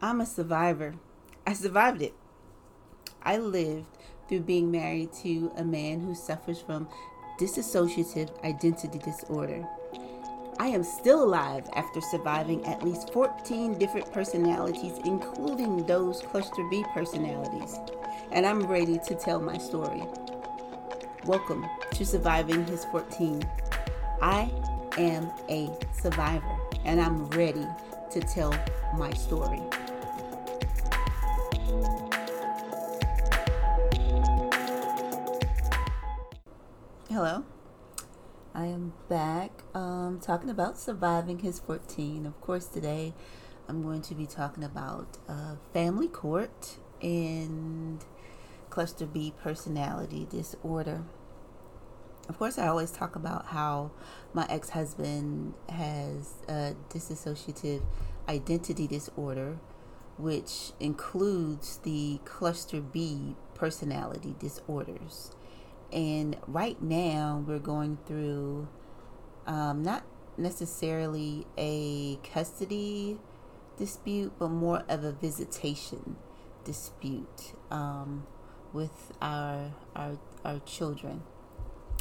I'm a survivor. I survived it. I lived through being married to a man who suffers from dissociative identity disorder. I am still alive after surviving at least 14 different personalities, including those cluster B personalities, and I'm ready to tell my story. Welcome to Surviving His 14. I am a survivor, and I'm ready to tell my story. Hello. I am back um, talking about surviving his 14. Of course, today I'm going to be talking about uh, family court and cluster B personality disorder. Of course, I always talk about how my ex husband has a dissociative identity disorder, which includes the cluster B personality disorders. And right now, we're going through um, not necessarily a custody dispute, but more of a visitation dispute um, with our, our our children.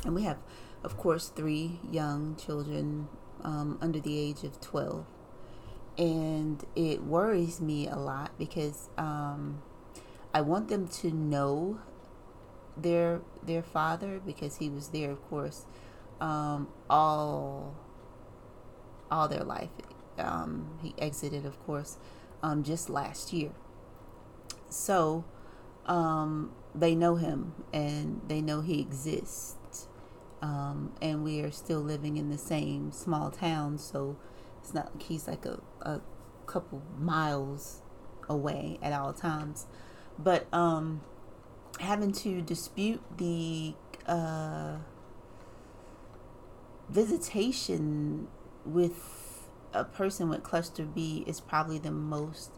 And we have, of course, three young children um, under the age of twelve, and it worries me a lot because um, I want them to know their their father because he was there, of course, um, all all their life. Um, he exited, of course, um, just last year. So um, they know him and they know he exists. Um, and we are still living in the same small town, so it's not like he's like a, a couple miles away at all times. But um, having to dispute the uh, visitation with a person with cluster B is probably the most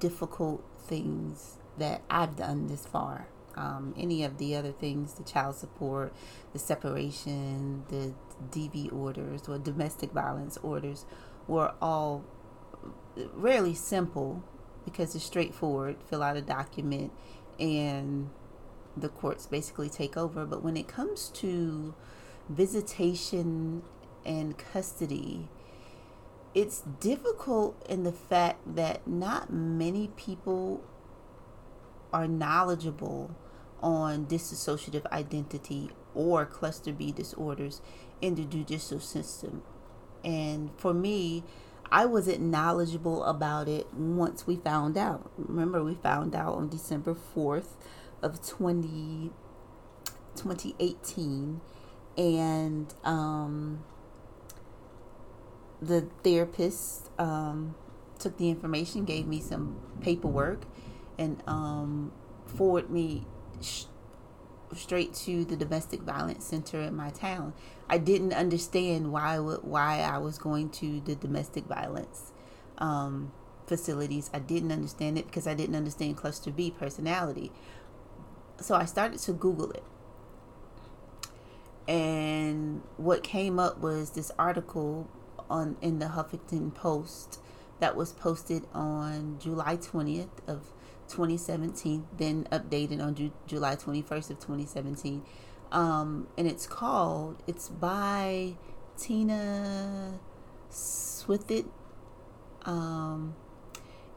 difficult things that I've done this far. Um, any of the other things, the child support, the separation, the DV orders, or domestic violence orders, were all rarely simple because it's straightforward. Fill out a document and the courts basically take over. But when it comes to visitation and custody, it's difficult in the fact that not many people are knowledgeable on dissociative identity or cluster B disorders in the judicial system. And for me, I wasn't knowledgeable about it once we found out. Remember, we found out on December 4th of 20, 2018 and um, the therapist um, took the information gave me some paperwork and um, forwarded me sh- straight to the domestic violence center in my town. I didn't understand why why i was going to the domestic violence um, facilities. I didn't understand it because i didn't understand cluster b personality so I started to Google it. And what came up was this article on in the Huffington Post that was posted on July 20th of 2017, then updated on Ju- July 21st of 2017. Um, and it's called, it's by Tina Swithin. Um,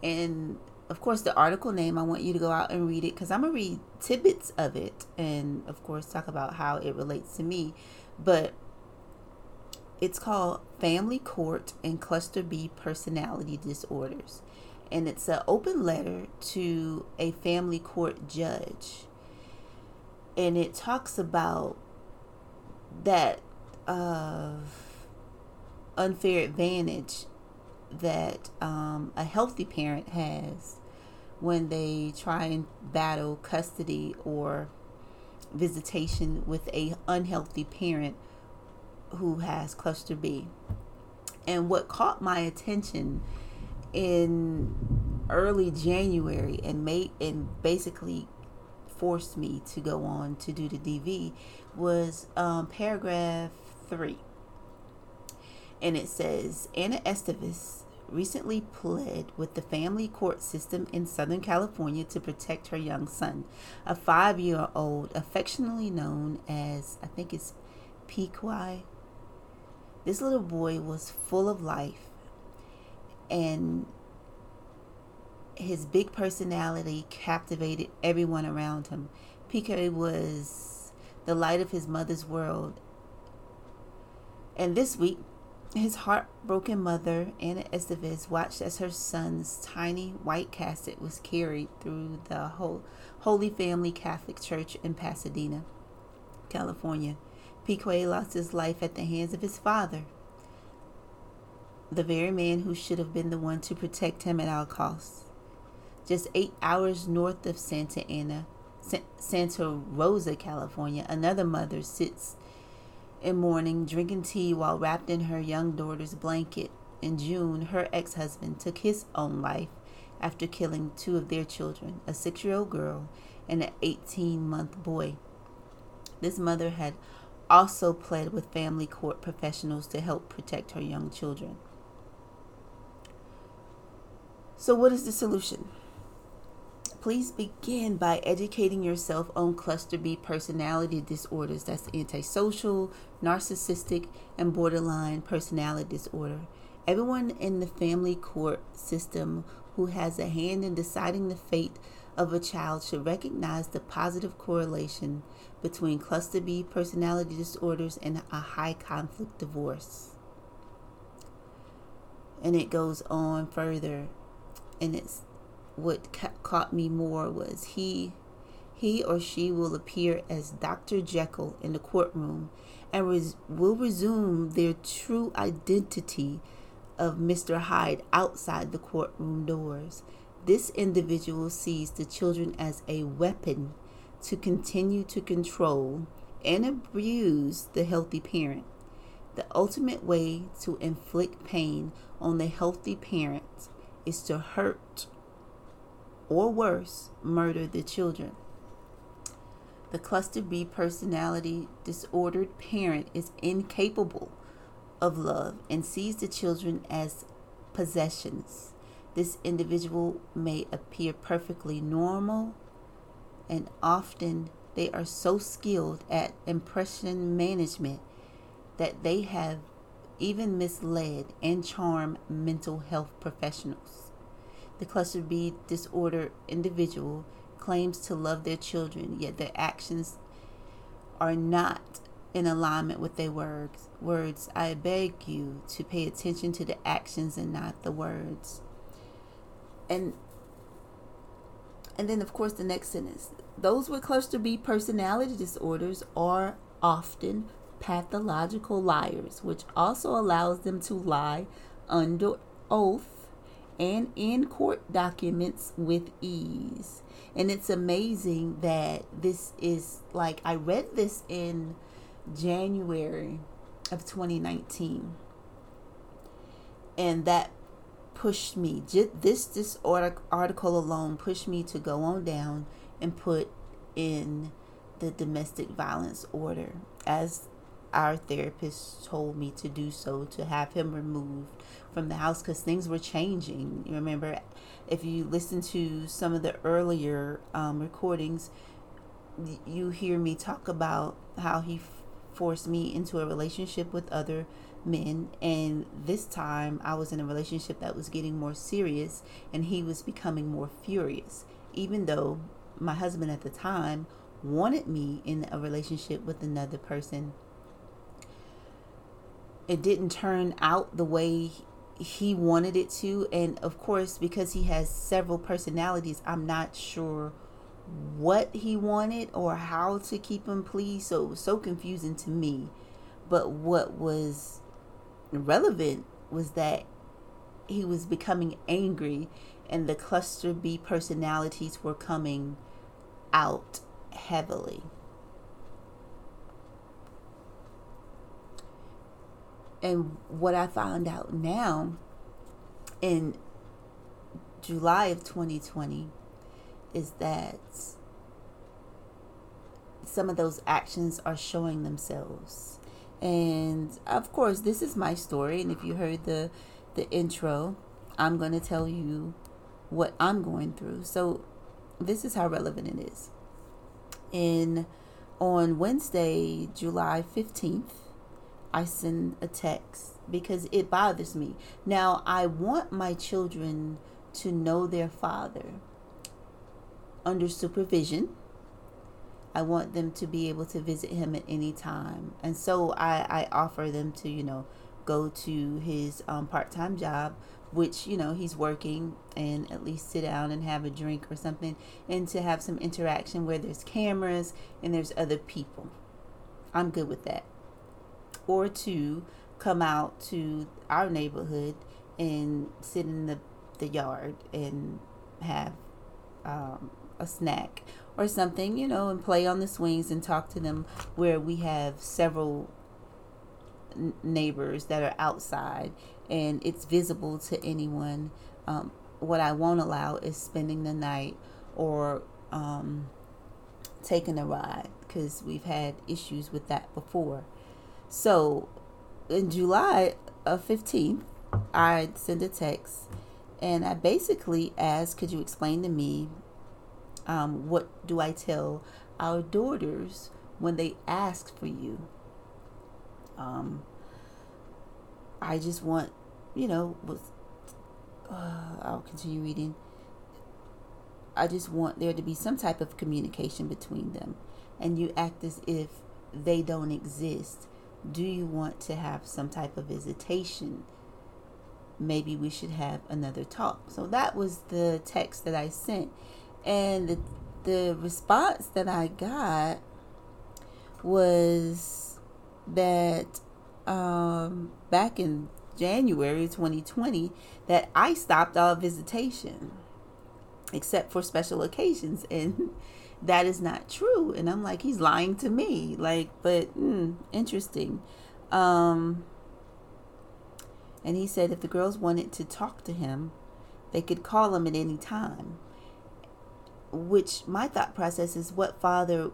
and of course, the article name, I want you to go out and read it because I'm going to read tidbits of it and, of course, talk about how it relates to me. But it's called Family Court and Cluster B Personality Disorders. And it's an open letter to a family court judge. And it talks about that uh, unfair advantage that um, a healthy parent has when they try and battle custody or visitation with a unhealthy parent who has cluster B. And what caught my attention in early January and made and basically forced me to go on to do the DV was um, paragraph three and it says Ana Estevez recently pled with the family court system in Southern California to protect her young son, a five year old affectionately known as, I think it's Pequay. This little boy was full of life and his big personality captivated everyone around him. PK was the light of his mother's world. And this week, his heartbroken mother, Ana Estevez, watched as her son's tiny white casket was carried through the Holy Family Catholic Church in Pasadena, California. Piquet lost his life at the hands of his father, the very man who should have been the one to protect him at all costs. Just eight hours north of Santa Ana, Santa Rosa, California, another mother sits in mourning, drinking tea while wrapped in her young daughter's blanket. In June, her ex husband took his own life after killing two of their children a six year old girl and an 18 month boy. This mother had also pled with family court professionals to help protect her young children. So, what is the solution? Please begin by educating yourself on cluster B personality disorders that's antisocial, narcissistic, and borderline personality disorder. Everyone in the family court system who has a hand in deciding the fate of a child should recognize the positive correlation between cluster B personality disorders and a high conflict divorce. And it goes on further and it's what ca- caught me more was he he or she will appear as Dr. Jekyll in the courtroom and res- will resume their true identity of Mr. Hyde outside the courtroom doors. This individual sees the children as a weapon to continue to control and abuse the healthy parent. The ultimate way to inflict pain on the healthy parent is to hurt or worse, murder the children. The cluster B personality disordered parent is incapable of love and sees the children as possessions. This individual may appear perfectly normal, and often they are so skilled at impression management that they have even misled and charmed mental health professionals. The cluster B disorder individual claims to love their children, yet their actions are not in alignment with their words. Words, I beg you to pay attention to the actions and not the words. And and then of course the next sentence. Those with cluster B personality disorders are often pathological liars, which also allows them to lie under oath and in court documents with ease. And it's amazing that this is like I read this in January of 2019. And that pushed me this this article alone pushed me to go on down and put in the domestic violence order as our therapist told me to do so to have him removed from the house because things were changing. You remember, if you listen to some of the earlier um, recordings, you hear me talk about how he forced me into a relationship with other men and this time I was in a relationship that was getting more serious and he was becoming more furious even though my husband at the time wanted me in a relationship with another person it didn't turn out the way he wanted it to and of course because he has several personalities i'm not sure what he wanted or how to keep him pleased so it was so confusing to me. But what was relevant was that he was becoming angry and the cluster b personalities were coming out heavily And what I found out now in July of 2020 is that some of those actions are showing themselves. And of course, this is my story. And if you heard the, the intro, I'm going to tell you what I'm going through. So this is how relevant it is. In on Wednesday, July 15th, I send a text because it bothers me. Now, I want my children to know their father under supervision. I want them to be able to visit him at any time. And so I, I offer them to, you know, go to his um, part time job, which, you know, he's working, and at least sit down and have a drink or something, and to have some interaction where there's cameras and there's other people. I'm good with that. Or to come out to our neighborhood and sit in the, the yard and have um, a snack or something, you know, and play on the swings and talk to them where we have several n- neighbors that are outside and it's visible to anyone. Um, what I won't allow is spending the night or um, taking a ride because we've had issues with that before. So in July of 15th, I sent a text and I basically asked, Could you explain to me um, what do I tell our daughters when they ask for you? Um, I just want, you know, with, uh, I'll continue reading. I just want there to be some type of communication between them. And you act as if they don't exist do you want to have some type of visitation? Maybe we should have another talk. So that was the text that I sent. And the, the response that I got was that um, back in January 2020 that I stopped all visitation except for special occasions and that is not true. And i'm like he's lying to me. Like but mm, interesting. Um and he said if the girls wanted to talk to him they could call him at any time. Which my thought process is what father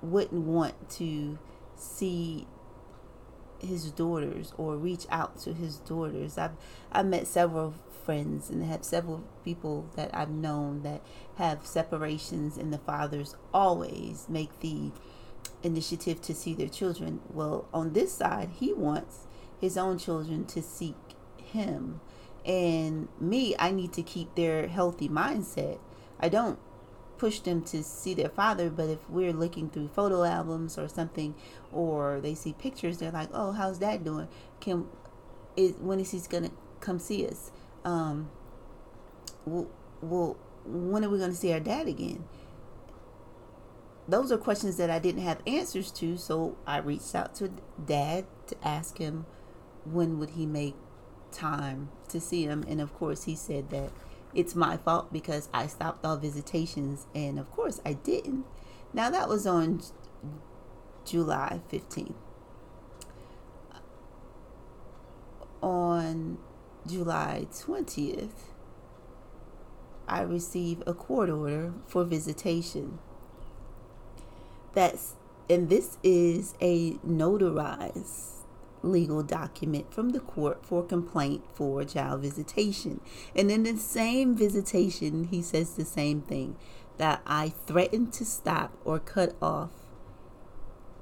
wouldn't want to see his daughters or reach out to his daughters. I've I've met several friends and have several people that I've known that have separations and the fathers always make the initiative to see their children. Well, on this side, he wants his own children to seek him. And me, I need to keep their healthy mindset. I don't push them to see their father, but if we're looking through photo albums or something, or they see pictures, they're like, "Oh, how's that doing? Can is when is he's gonna come see us? Um, well, well, when are we gonna see our dad again?" Those are questions that I didn't have answers to, so I reached out to dad to ask him when would he make time to see him, and of course he said that it's my fault because I stopped all visitations, and of course I didn't. Now that was on July 15th. On July 20th, I receive a court order for visitation. That's and this is a notarized legal document from the court for complaint for child visitation. And in the same visitation, he says the same thing that I threatened to stop or cut off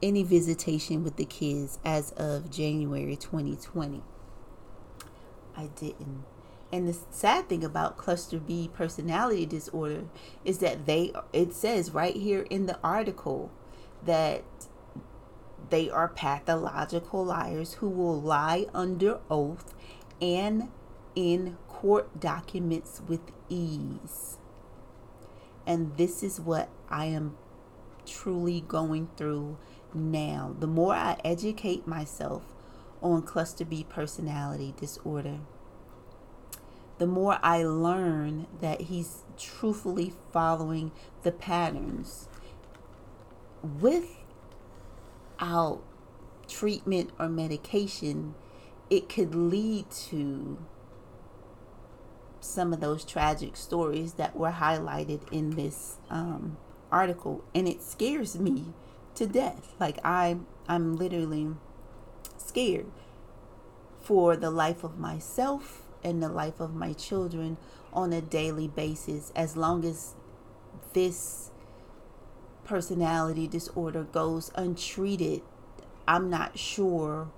any visitation with the kids as of January 2020. I didn't. And the sad thing about cluster B personality disorder is that they it says right here in the article that they are pathological liars who will lie under oath and in court documents with ease. And this is what I am truly going through now. The more I educate myself on cluster B personality disorder, the more I learn that he's truthfully following the patterns with out treatment or medication, it could lead to some of those tragic stories that were highlighted in this um, article, and it scares me to death. Like I, I'm literally scared for the life of myself and the life of my children on a daily basis as long as this personality disorder goes untreated i'm not sure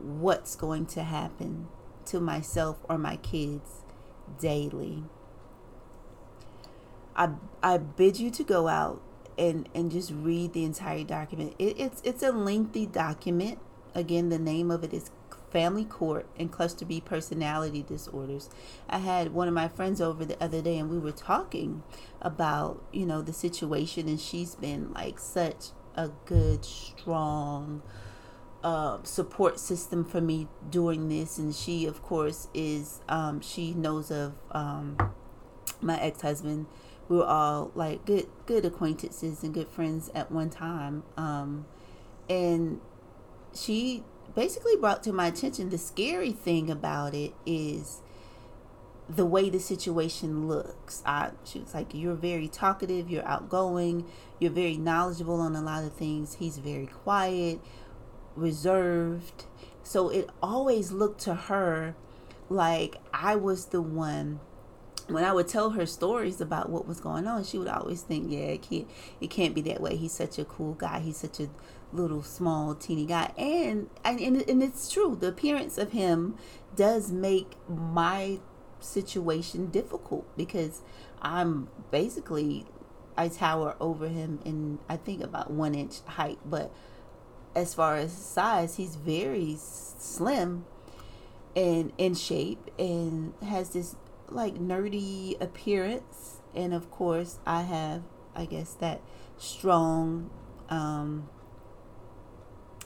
what's going to happen to myself or my kids daily i i bid you to go out and and just read the entire document. It, it's it's a lengthy document. Again, the name of it is Family Court and Cluster B Personality Disorders. I had one of my friends over the other day, and we were talking about you know the situation, and she's been like such a good, strong. Uh, support system for me during this and she of course is um, she knows of um, my ex-husband we were all like good good acquaintances and good friends at one time um, and she basically brought to my attention the scary thing about it is the way the situation looks. I, she was like, You're very talkative, you're outgoing, you're very knowledgeable on a lot of things. He's very quiet, reserved. So it always looked to her like I was the one when I would tell her stories about what was going on, she would always think, "Yeah, it can't, it can't be that way. He's such a cool guy. He's such a little, small, teeny guy." And and and it's true. The appearance of him does make my situation difficult because I'm basically I tower over him in I think about one inch height, but as far as size, he's very slim and in shape and has this like nerdy appearance. And of course i have i guess that strong um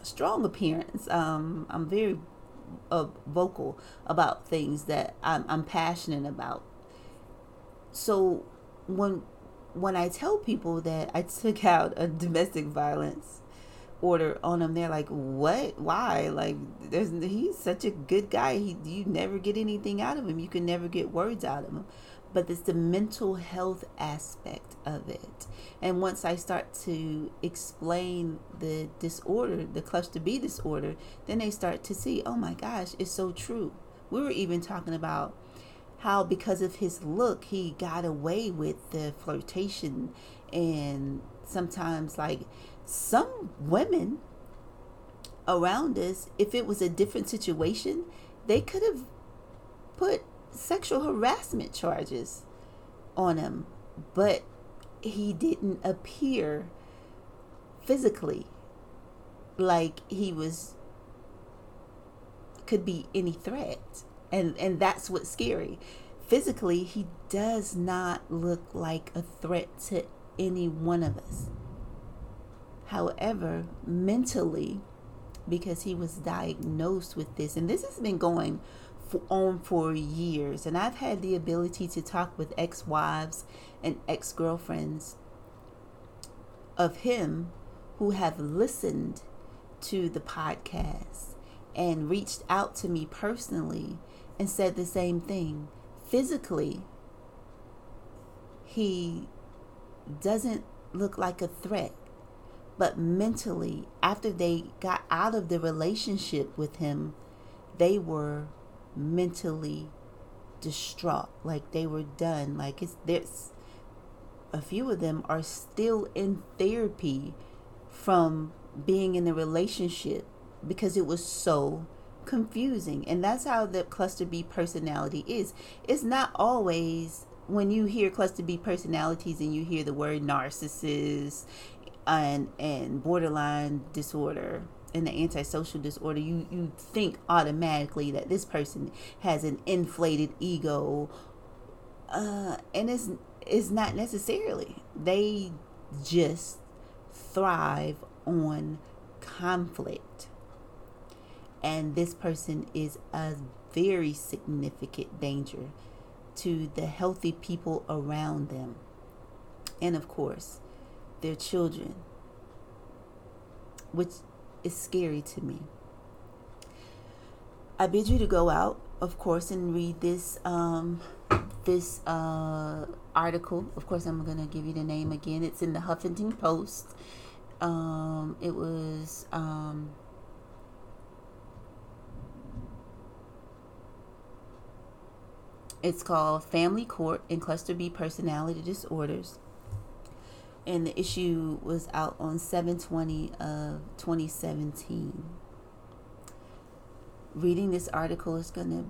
strong appearance. Um i'm very uh, vocal about things that I'm, I'm passionate about. So when when i tell people that i took out a domestic violence order on him. They're like what? Why? Like there's he's such a good guy. He you never get anything out of him. You can never get words out of him. But it's the mental health aspect of it. And once i start to explain the disorder the cluster b disorder then they start to see oh my gosh it's so true. We were even talking about how because of his look he got away with the flirtation. And sometimes like some women around us, if it was a different situation, they could have put sexual harassment charges on him, but he didn't appear physically like he was could be any threat. And and that's what's scary. Physically he does not look like a threat to any one of us However, mentally, because he was diagnosed with this, and this has been going for, on for years, and I've had the ability to talk with ex wives and ex girlfriends of him who have listened to the podcast and reached out to me personally and said the same thing. Physically, he doesn't look like a threat but mentally, after they got out of the relationship with him, they were mentally distraught. Like they were done. Like it's there's a few of them are still in therapy from being in the relationship because it was so confusing. And that's how the cluster B personality is. It's not always when you hear cluster B personalities and you hear the word narcissist and and borderline disorder and the antisocial disorder, you you think automatically that this person has an inflated ego, uh, and it's it's not necessarily. They just thrive on conflict, and this person is a very significant danger to the healthy people around them, and of course their children, which is scary to me. I bid you to go out, of course, and read this um, this uh, article. Of course, I'm going to give you the name again. It's in the Huffington Post. Um, it was um, It's called Family Court and Cluster B Personality Disorders. And the issue was out on 720 of 2017. Reading this article is going to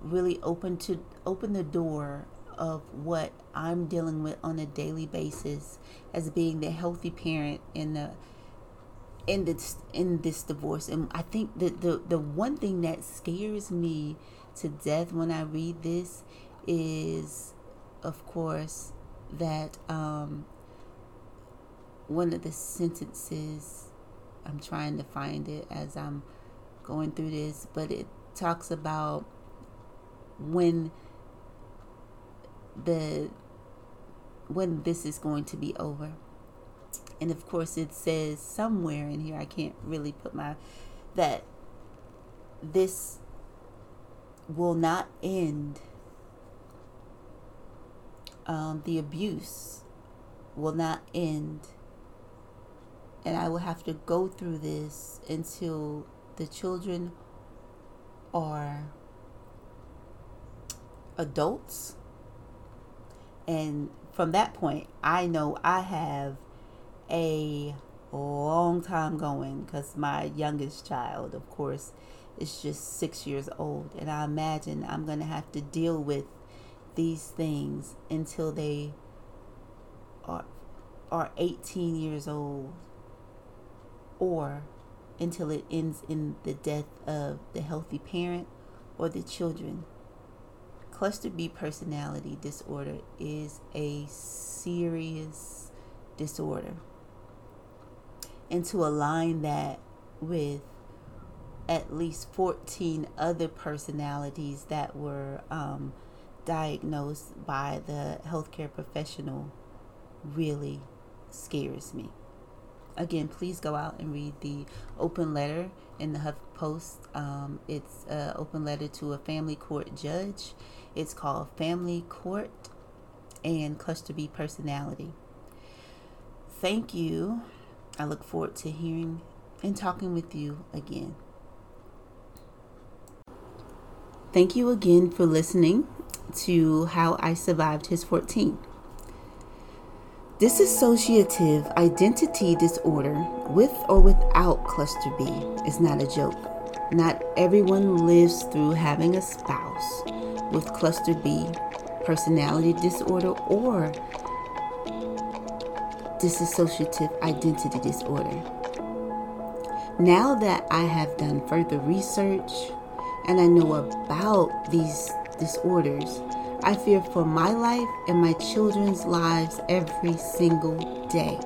really open to open the door of what I'm dealing with on a daily basis as being the healthy parent in the in this in this divorce and I think that the the one thing that scares me to death when I read this is of course that um one of the sentences I'm trying to find it as I'm going through this but it talks about when the when this is going to be over. And of course it says somewhere in here I can't really put my that this will not end um, the abuse will not end and I will have to go through this until the children are adults and from that point, I know I have a long time going because my youngest child, of course, is just six years old. And I imagine I'm going to have to deal with these things until they are, are 18 years old or until it ends in the death of the healthy parent or the children Cluster B personality disorder is a serious disorder. And to align that with at least 14 other personalities that were um, diagnosed by the healthcare professional really scares me. Again, please go out and read the open letter in the Huff Post. Um, it's an open letter to a family court judge it's called Family Court and Cluster B Personality. Thank you. I look forward to hearing and talking with you again. Thank you again for listening to How I Survived His 14. Dissociative identity disorder, with or without cluster B, is not a joke. Not everyone lives through having a spouse with cluster B, personality disorder, or dissociative identity disorder. Now that I have done further research and I know about these disorders, I fear for my life and my children's lives every single day.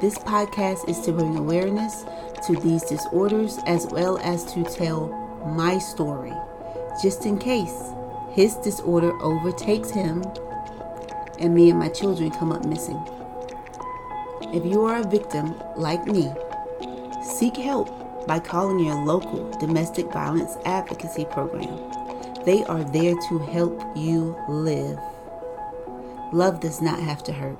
This podcast is to bring awareness to these disorders as well as to tell my story, just in case his disorder overtakes him, and me and my children come up missing. If you are a victim like me, seek help by calling your local domestic violence advocacy program. They are there to help you live. Love does not have to hurt.